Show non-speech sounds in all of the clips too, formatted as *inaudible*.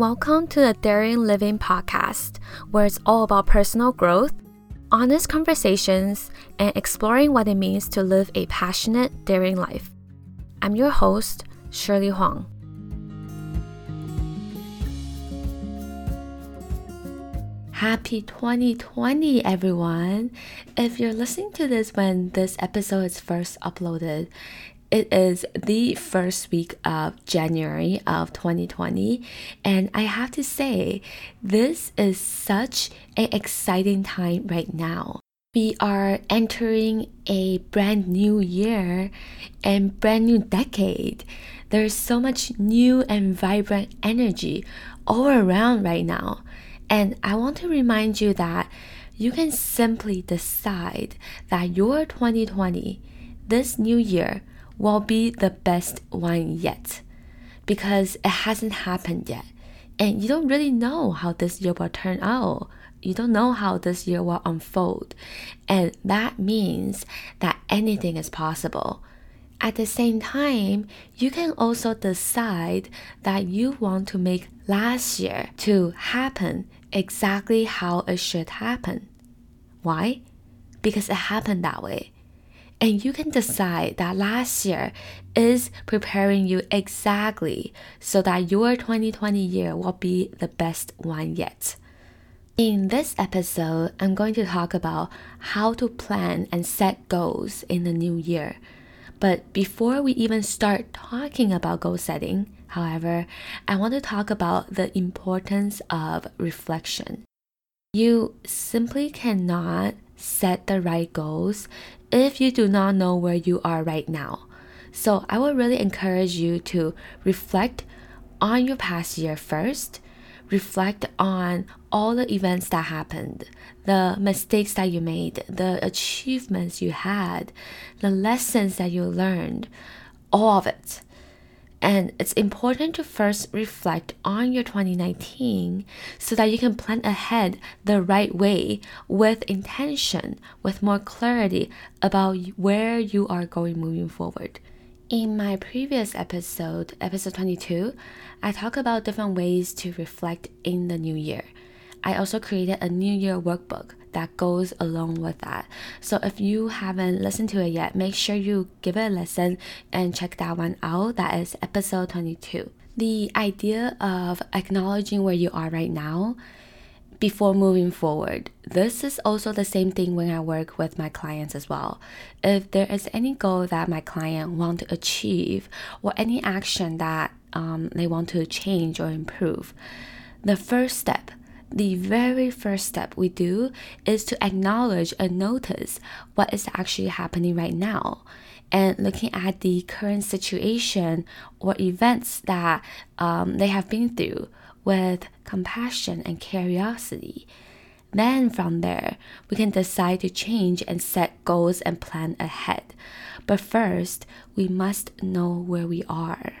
Welcome to the Daring Living podcast, where it's all about personal growth, honest conversations, and exploring what it means to live a passionate, daring life. I'm your host, Shirley Huang. Happy 2020, everyone! If you're listening to this when this episode is first uploaded, it is the first week of January of 2020, and I have to say, this is such an exciting time right now. We are entering a brand new year and brand new decade. There's so much new and vibrant energy all around right now. And I want to remind you that you can simply decide that your 2020, this new year, will be the best one yet because it hasn't happened yet. And you don't really know how this year will turn out. You don't know how this year will unfold. And that means that anything is possible. At the same time, you can also decide that you want to make last year to happen exactly how it should happen. Why? Because it happened that way. And you can decide that last year is preparing you exactly so that your 2020 year will be the best one yet. In this episode, I'm going to talk about how to plan and set goals in the new year. But before we even start talking about goal setting, however, I want to talk about the importance of reflection. You simply cannot set the right goals if you do not know where you are right now. So, I would really encourage you to reflect on your past year first. Reflect on all the events that happened, the mistakes that you made, the achievements you had, the lessons that you learned, all of it. And it's important to first reflect on your 2019 so that you can plan ahead the right way with intention, with more clarity about where you are going moving forward. In my previous episode, episode 22, I talk about different ways to reflect in the new year. I also created a New Year workbook that goes along with that. So if you haven't listened to it yet, make sure you give it a listen and check that one out. That is episode 22. The idea of acknowledging where you are right now before moving forward. This is also the same thing when I work with my clients as well. If there is any goal that my client want to achieve or any action that um, they want to change or improve, the first step the very first step we do is to acknowledge and notice what is actually happening right now and looking at the current situation or events that um, they have been through with compassion and curiosity. Then from there, we can decide to change and set goals and plan ahead. But first, we must know where we are.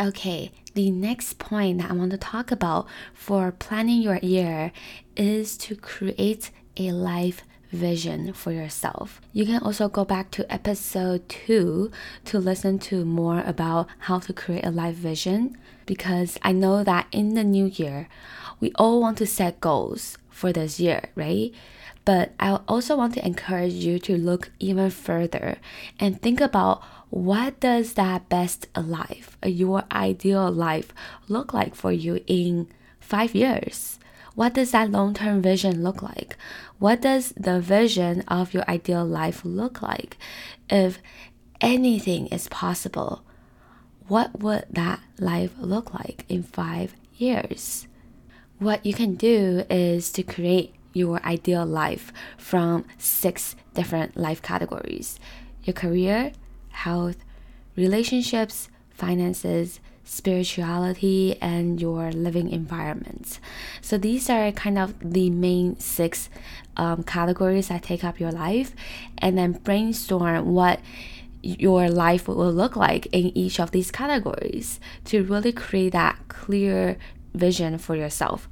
Okay, the next point that I want to talk about for planning your year is to create a life vision for yourself. You can also go back to episode 2 to listen to more about how to create a life vision because I know that in the new year, we all want to set goals for this year, right? But I also want to encourage you to look even further and think about what does that best life, uh, your ideal life, look like for you in five years? What does that long term vision look like? What does the vision of your ideal life look like? If anything is possible, what would that life look like in five years? What you can do is to create your ideal life from six different life categories your career, health, relationships, finances, spirituality, and your living environment. So, these are kind of the main six um, categories that take up your life, and then brainstorm what your life will look like in each of these categories to really create that clear vision for yourself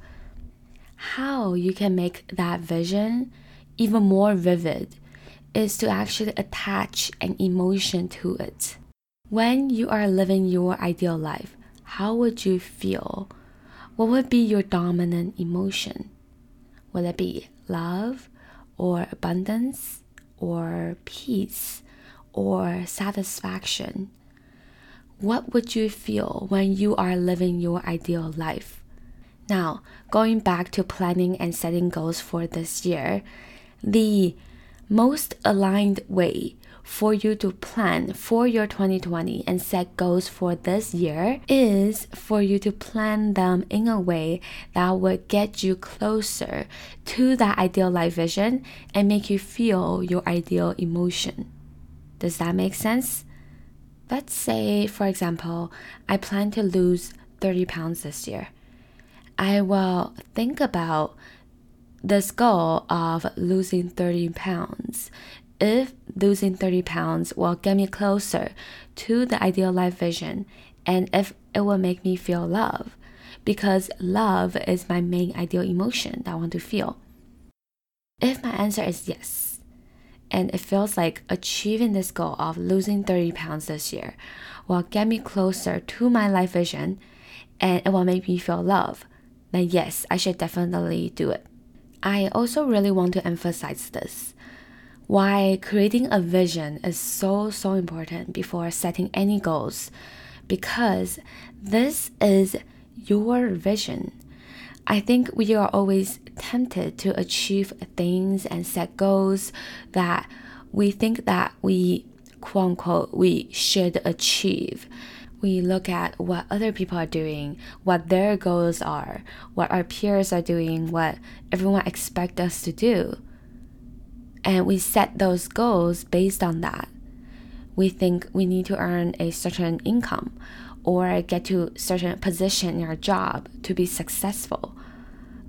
how you can make that vision even more vivid is to actually attach an emotion to it. When you are living your ideal life, how would you feel? what would be your dominant emotion? Will it be love or abundance or peace or satisfaction? What would you feel when you are living your ideal life? Now, going back to planning and setting goals for this year, the most aligned way for you to plan for your 2020 and set goals for this year is for you to plan them in a way that would get you closer to that ideal life vision and make you feel your ideal emotion. Does that make sense? Let's say, for example, I plan to lose 30 pounds this year. I will think about this goal of losing 30 pounds. If losing 30 pounds will get me closer to the ideal life vision, and if it will make me feel love, because love is my main ideal emotion that I want to feel. If my answer is yes, and it feels like achieving this goal of losing 30 pounds this year will get me closer to my life vision and it will make me feel love, then yes, I should definitely do it. I also really want to emphasize this. Why creating a vision is so, so important before setting any goals, because this is your vision. I think we are always tempted to achieve things and set goals that we think that we quote unquote we should achieve we look at what other people are doing, what their goals are, what our peers are doing, what everyone expects us to do. And we set those goals based on that. We think we need to earn a certain income or get to a certain position in our job to be successful.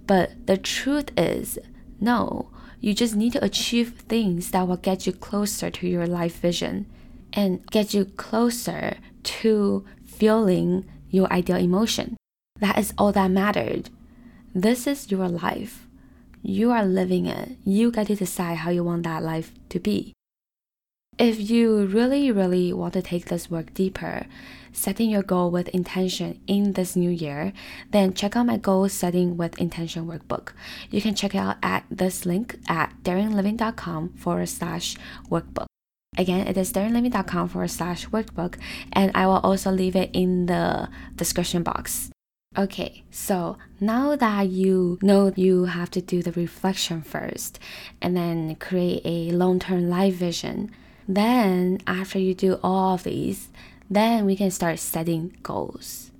But the truth is, no, you just need to achieve things that will get you closer to your life vision and get you closer to feeling your ideal emotion. That is all that mattered. This is your life. You are living it. You get to decide how you want that life to be. If you really, really want to take this work deeper, setting your goal with intention in this new year, then check out my goal setting with intention workbook. You can check it out at this link at daringliving.com forward slash workbook. Again, it is daringliving.com forward slash workbook, and I will also leave it in the description box. Okay, so now that you know you have to do the reflection first and then create a long term life vision, then after you do all of these, then we can start setting goals.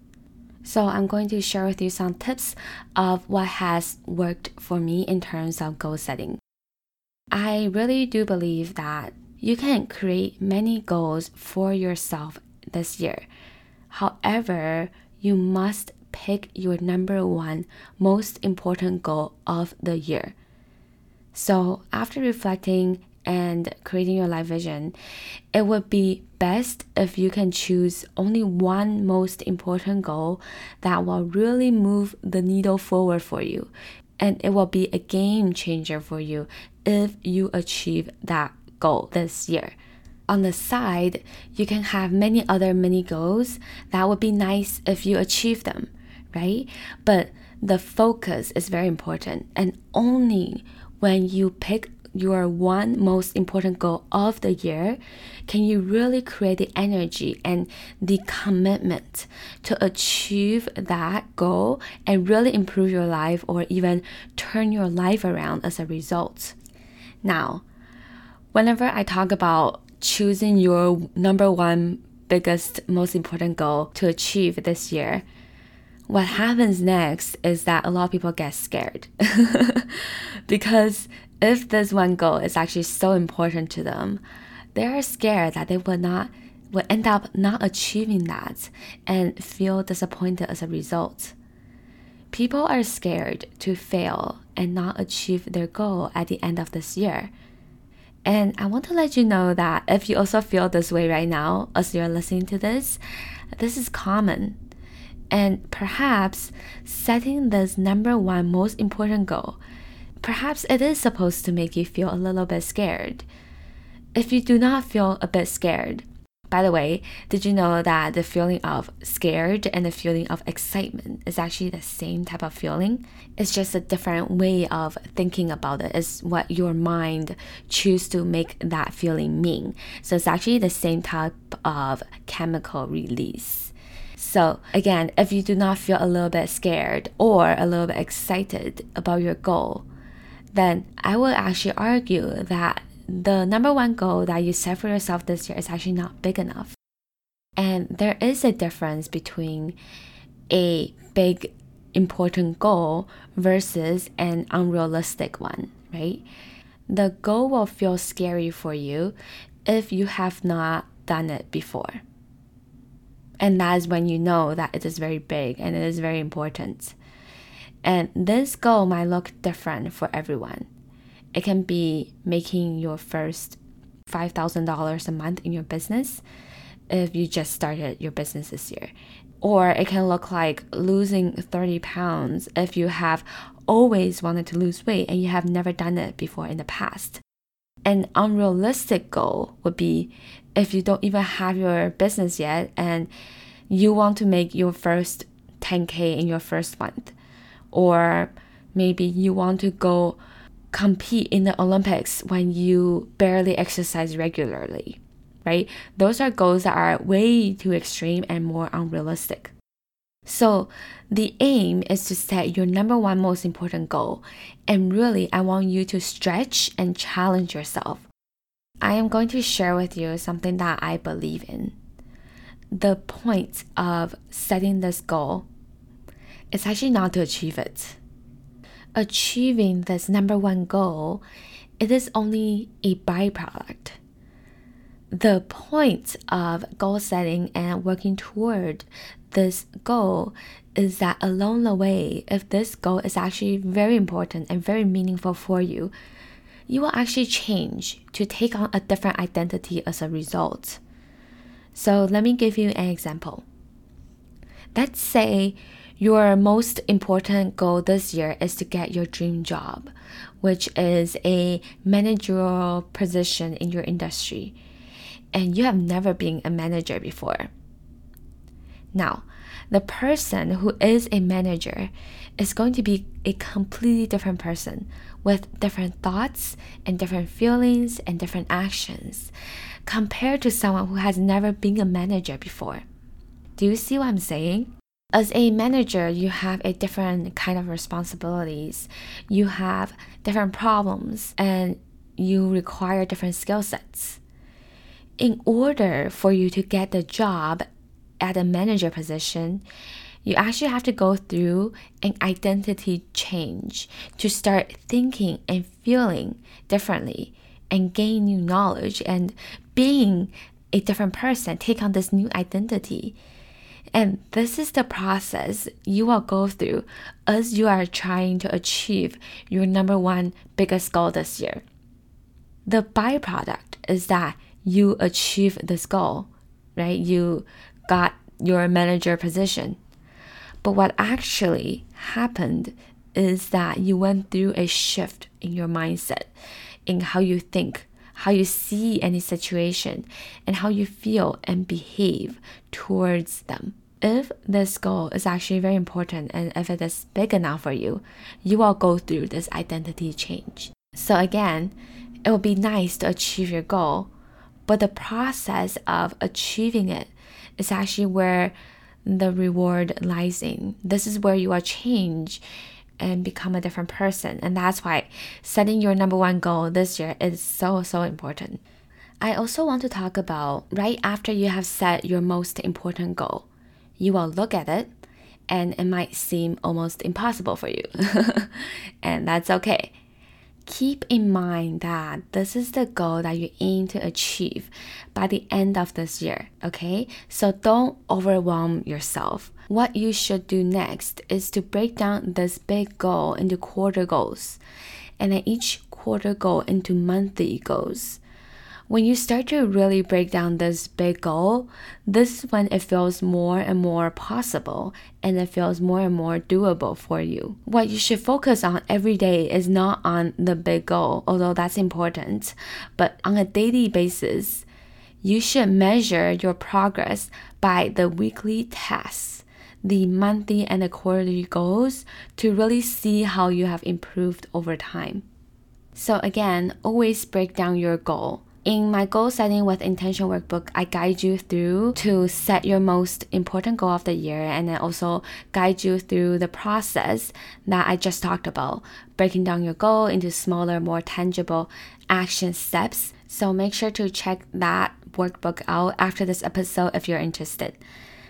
So, I'm going to share with you some tips of what has worked for me in terms of goal setting. I really do believe that you can create many goals for yourself this year. However, you must pick your number one most important goal of the year. So, after reflecting and creating your life vision, it would be best if you can choose only one most important goal that will really move the needle forward for you. And it will be a game changer for you if you achieve that goal this year. On the side, you can have many other mini goals that would be nice if you achieve them, right? But the focus is very important, and only when you pick your one most important goal of the year can you really create the energy and the commitment to achieve that goal and really improve your life or even turn your life around as a result. Now, whenever I talk about choosing your number one biggest, most important goal to achieve this year, what happens next is that a lot of people get scared. *laughs* because if this one goal is actually so important to them, they are scared that they will not will end up not achieving that and feel disappointed as a result. People are scared to fail and not achieve their goal at the end of this year and I want to let you know that if you also feel this way right now as you're listening to this, this is common. And perhaps setting this number one most important goal, perhaps it is supposed to make you feel a little bit scared. If you do not feel a bit scared, By the way, did you know that the feeling of scared and the feeling of excitement is actually the same type of feeling? It's just a different way of thinking about it. It's what your mind choose to make that feeling mean. So it's actually the same type of chemical release. So again, if you do not feel a little bit scared or a little bit excited about your goal, then I will actually argue that the number one goal that you set for yourself this year is actually not big enough. And there is a difference between a big, important goal versus an unrealistic one, right? The goal will feel scary for you if you have not done it before. And that's when you know that it is very big and it is very important. And this goal might look different for everyone. It can be making your first $5,000 a month in your business if you just started your business this year. Or it can look like losing 30 pounds if you have always wanted to lose weight and you have never done it before in the past. An unrealistic goal would be if you don't even have your business yet and you want to make your first 10K in your first month. Or maybe you want to go compete in the Olympics when you barely exercise regularly, right? Those are goals that are way too extreme and more unrealistic. So, the aim is to set your number one most important goal. And really, I want you to stretch and challenge yourself. I am going to share with you something that I believe in. The point of setting this goal is actually not to achieve it achieving this number one goal, it is only a byproduct. The point of goal setting and working toward this goal is that along the way, if this goal is actually very important and very meaningful for you, you will actually change to take on a different identity as a result. So, let me give you an example. Let's say your most important goal this year is to get your dream job, which is a managerial position in your industry, and you have never been a manager before. Now, the person who is a manager is going to be a completely different person with different thoughts and different feelings and different actions compared to someone who has never been a manager before. Do you see what I'm saying? As a manager, you have a different kind of responsibilities. You have different problems and you require different skill sets. In order for you to get the job at a manager position, you actually have to go through an identity change to start thinking and feeling differently and gain new knowledge and being a different person, take on this new identity and this is the process you will go through as you are trying to achieve your number one biggest goal this year. The byproduct is that you achieve this goal, right? You got your manager position. But what actually happened is that you went through a shift in your mindset, in how you think, how you see any situation, and how you feel and behave towards them. If this goal is actually very important and if it is big enough for you, you will go through this identity change. So, again, it will be nice to achieve your goal, but the process of achieving it is actually where the reward lies in. This is where you will change and become a different person. And that's why setting your number one goal this year is so, so important. I also want to talk about right after you have set your most important goal you will look at it and it might seem almost impossible for you. *laughs* and that's okay. Keep in mind that this is the goal that you aim to achieve by the end of this year, okay? So don't overwhelm yourself. What you should do next is to break down this big goal into quarter goals and then each quarter goal into monthly goals when you start to really break down this big goal, this is when it feels more and more possible and it feels more and more doable for you. What you should focus on every day is not on the big goal, although that's important, but on a daily basis, you should measure your progress by the weekly tasks, the monthly and the quarterly goals to really see how you have improved over time. So, again, always break down your goal. In my goal setting with intention workbook, I guide you through to set your most important goal of the year and then also guide you through the process that I just talked about, breaking down your goal into smaller, more tangible action steps. So make sure to check that workbook out after this episode if you're interested.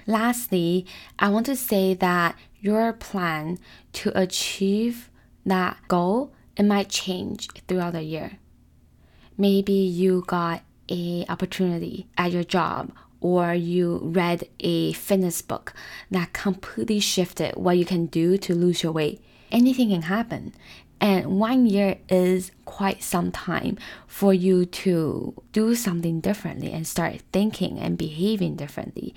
Lastly, I want to say that your plan to achieve that goal it might change throughout the year. Maybe you got a opportunity at your job or you read a fitness book that completely shifted what you can do to lose your weight. Anything can happen. And one year is quite some time for you to do something differently and start thinking and behaving differently.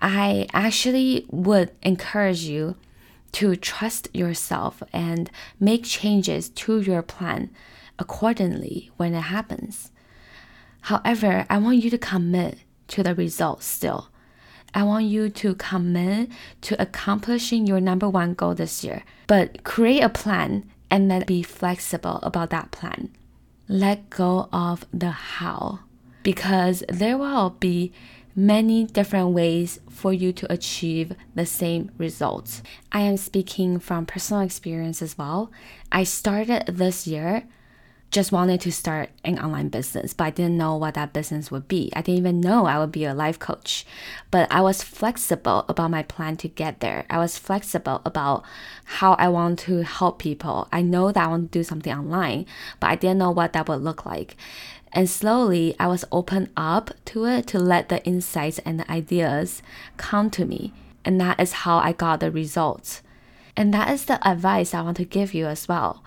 I actually would encourage you to trust yourself and make changes to your plan accordingly when it happens. However, I want you to commit to the results still. I want you to commit to accomplishing your number one goal this year, but create a plan and then be flexible about that plan. Let go of the how because there will be many different ways for you to achieve the same results. I am speaking from personal experience as well. I started this year just wanted to start an online business, but I didn't know what that business would be. I didn't even know I would be a life coach. But I was flexible about my plan to get there. I was flexible about how I want to help people. I know that I want to do something online, but I didn't know what that would look like. And slowly, I was open up to it to let the insights and the ideas come to me. And that is how I got the results. And that is the advice I want to give you as well.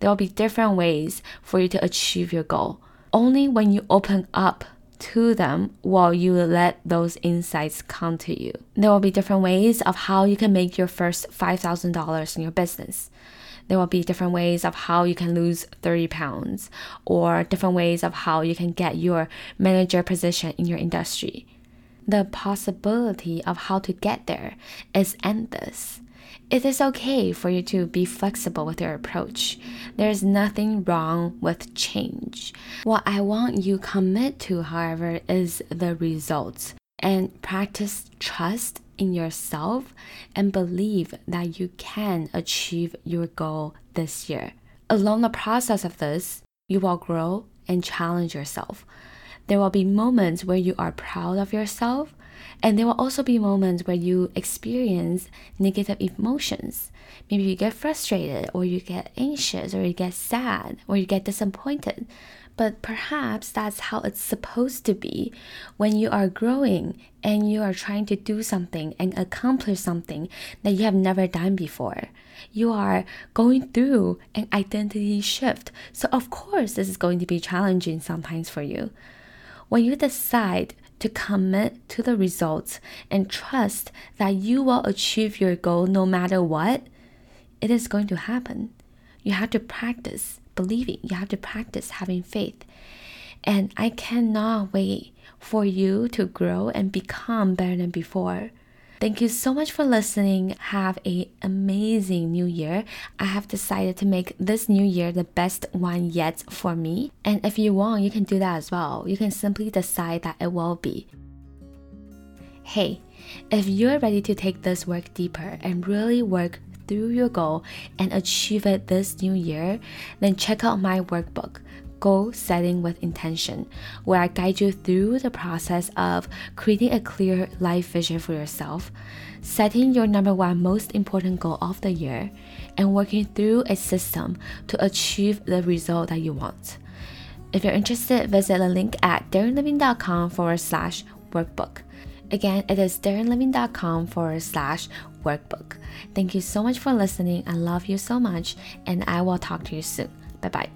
There will be different ways for you to achieve your goal. Only when you open up to them while you let those insights come to you. There will be different ways of how you can make your first $5,000 in your business. There will be different ways of how you can lose 30 pounds, or different ways of how you can get your manager position in your industry. The possibility of how to get there is endless. It is okay for you to be flexible with your approach. There's nothing wrong with change. What I want you commit to, however, is the results and practice trust in yourself and believe that you can achieve your goal this year. Along the process of this, you will grow and challenge yourself. There will be moments where you are proud of yourself and there will also be moments where you experience negative emotions. Maybe you get frustrated, or you get anxious, or you get sad, or you get disappointed. But perhaps that's how it's supposed to be when you are growing and you are trying to do something and accomplish something that you have never done before. You are going through an identity shift. So, of course, this is going to be challenging sometimes for you. When you decide to commit to the results and trust that you will achieve your goal no matter what, it is going to happen. You have to practice believing, you have to practice having faith. And I cannot wait for you to grow and become better than before. Thank you so much for listening. Have a amazing new year. I have decided to make this new year the best one yet for me. And if you want, you can do that as well. You can simply decide that it will be. Hey, if you're ready to take this work deeper and really work through your goal and achieve it this new year, then check out my workbook goal setting with intention, where I guide you through the process of creating a clear life vision for yourself, setting your number one most important goal of the year, and working through a system to achieve the result that you want. If you're interested, visit the link at daringliving.com forward slash workbook. Again, it is daringliving.com forward slash workbook. Thank you so much for listening. I love you so much, and I will talk to you soon. Bye bye.